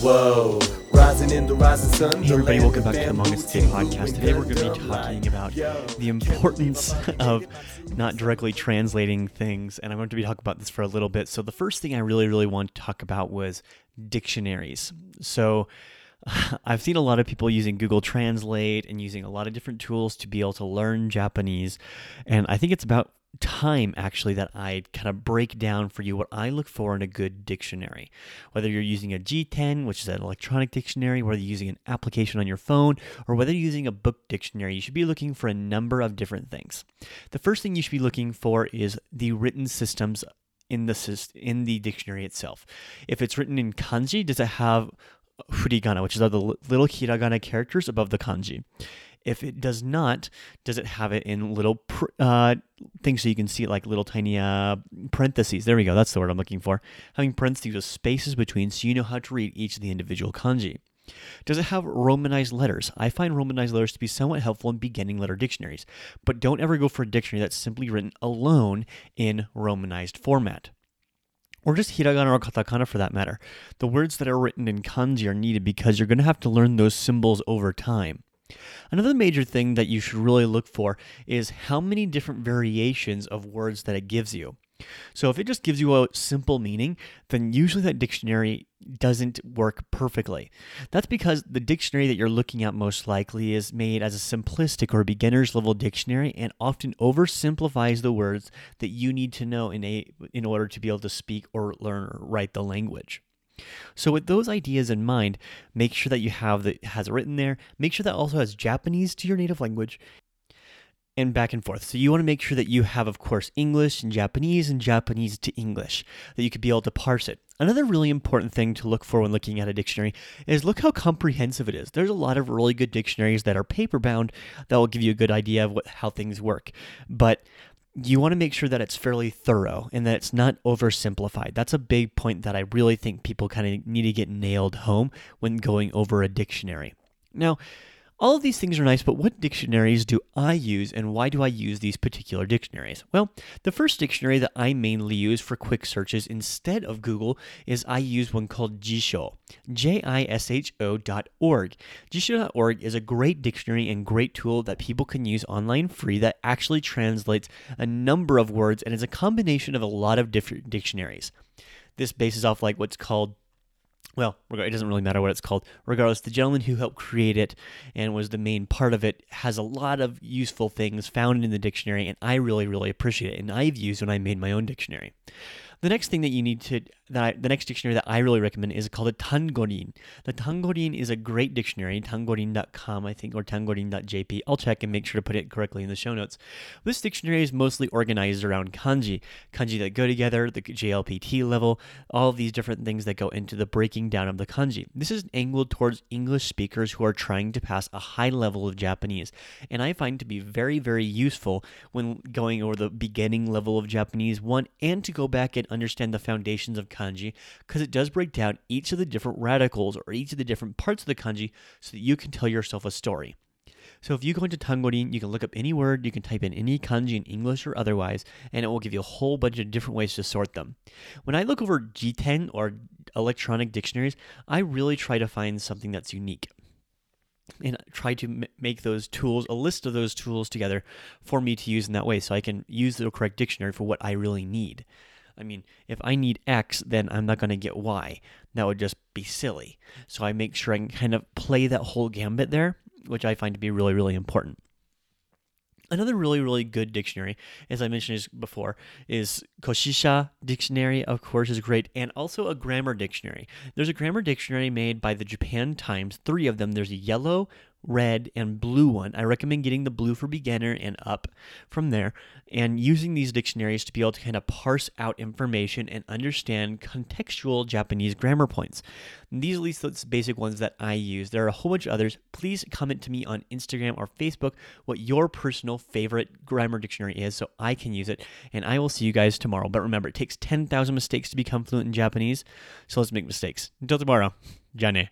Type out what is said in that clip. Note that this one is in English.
Whoa. Rising in the rising sun. Hey everybody, welcome back to the Among Us Today podcast. Today we're going to be talking about the importance of not directly translating things, and I'm going to be talking about this for a little bit. So the first thing I really, really want to talk about was dictionaries. So I've seen a lot of people using Google Translate and using a lot of different tools to be able to learn Japanese, and I think it's about time actually that I kind of break down for you what I look for in a good dictionary. Whether you're using a jiten, which is an electronic dictionary, whether you're using an application on your phone, or whether you're using a book dictionary, you should be looking for a number of different things. The first thing you should be looking for is the written systems in the in the dictionary itself. If it's written in kanji, does it have furigana, which is the little hiragana characters above the kanji? If it does not, does it have it in little uh, things so you can see it like little tiny uh, parentheses? There we go. That's the word I'm looking for. Having parentheses with spaces between so you know how to read each of the individual kanji. Does it have romanized letters? I find romanized letters to be somewhat helpful in beginning letter dictionaries, but don't ever go for a dictionary that's simply written alone in romanized format or just hiragana or katakana for that matter. The words that are written in kanji are needed because you're going to have to learn those symbols over time. Another major thing that you should really look for is how many different variations of words that it gives you. So if it just gives you a simple meaning, then usually that dictionary doesn't work perfectly. That's because the dictionary that you're looking at most likely is made as a simplistic or beginner's level dictionary and often oversimplifies the words that you need to know in a in order to be able to speak or learn or write the language. So with those ideas in mind, make sure that you have that has it written there. Make sure that also has Japanese to your native language and back and forth. So you want to make sure that you have, of course, English and Japanese and Japanese to English, that you could be able to parse it. Another really important thing to look for when looking at a dictionary is look how comprehensive it is. There's a lot of really good dictionaries that are paper bound that will give you a good idea of what how things work. But you want to make sure that it's fairly thorough and that it's not oversimplified. That's a big point that I really think people kind of need to get nailed home when going over a dictionary. Now, all of these things are nice, but what dictionaries do I use and why do I use these particular dictionaries? Well, the first dictionary that I mainly use for quick searches instead of Google is I use one called Jisho, J-I-S-H-O dot org. Jisho.org is a great dictionary and great tool that people can use online free that actually translates a number of words and is a combination of a lot of different dictionaries. This bases off like what's called well, it doesn't really matter what it's called. Regardless, the gentleman who helped create it and was the main part of it has a lot of useful things found in the dictionary, and I really, really appreciate it. And I've used when I made my own dictionary. The next thing that you need to, that I, the next dictionary that I really recommend is called a Tangorin. The Tangorin is a great dictionary, tangorin.com, I think, or tangorin.jp. I'll check and make sure to put it correctly in the show notes. This dictionary is mostly organized around kanji, kanji that go together, the JLPT level, all these different things that go into the breaking down of the kanji. This is angled towards English speakers who are trying to pass a high level of Japanese, and I find to be very, very useful when going over the beginning level of Japanese one and to go back and understand the foundations of kanji because it does break down each of the different radicals or each of the different parts of the kanji so that you can tell yourself a story. So if you go into Tangorin, you can look up any word, you can type in any kanji in English or otherwise, and it will give you a whole bunch of different ways to sort them. When I look over Jiten or electronic dictionaries, I really try to find something that's unique and try to make those tools, a list of those tools together for me to use in that way so I can use the correct dictionary for what I really need. I mean, if I need X, then I'm not going to get Y. That would just be silly. So I make sure I can kind of play that whole gambit there, which I find to be really, really important. Another really, really good dictionary, as I mentioned before, is Kodansha Dictionary, of course, is great, and also a grammar dictionary. There's a grammar dictionary made by the Japan Times, three of them. There's a yellow, red, and blue one. I recommend getting the blue for beginner and up from there and using these dictionaries to be able to kind of parse out information and understand contextual Japanese grammar points. these are at least the basic ones that I use. There are a whole bunch of others. Please comment to me on Instagram or Facebook what your personal favorite grammar dictionary is so I can use it. And I will see you guys tomorrow. But remember, it takes 10,000 mistakes to become fluent in Japanese. So let's make mistakes. Until tomorrow. Ja ne.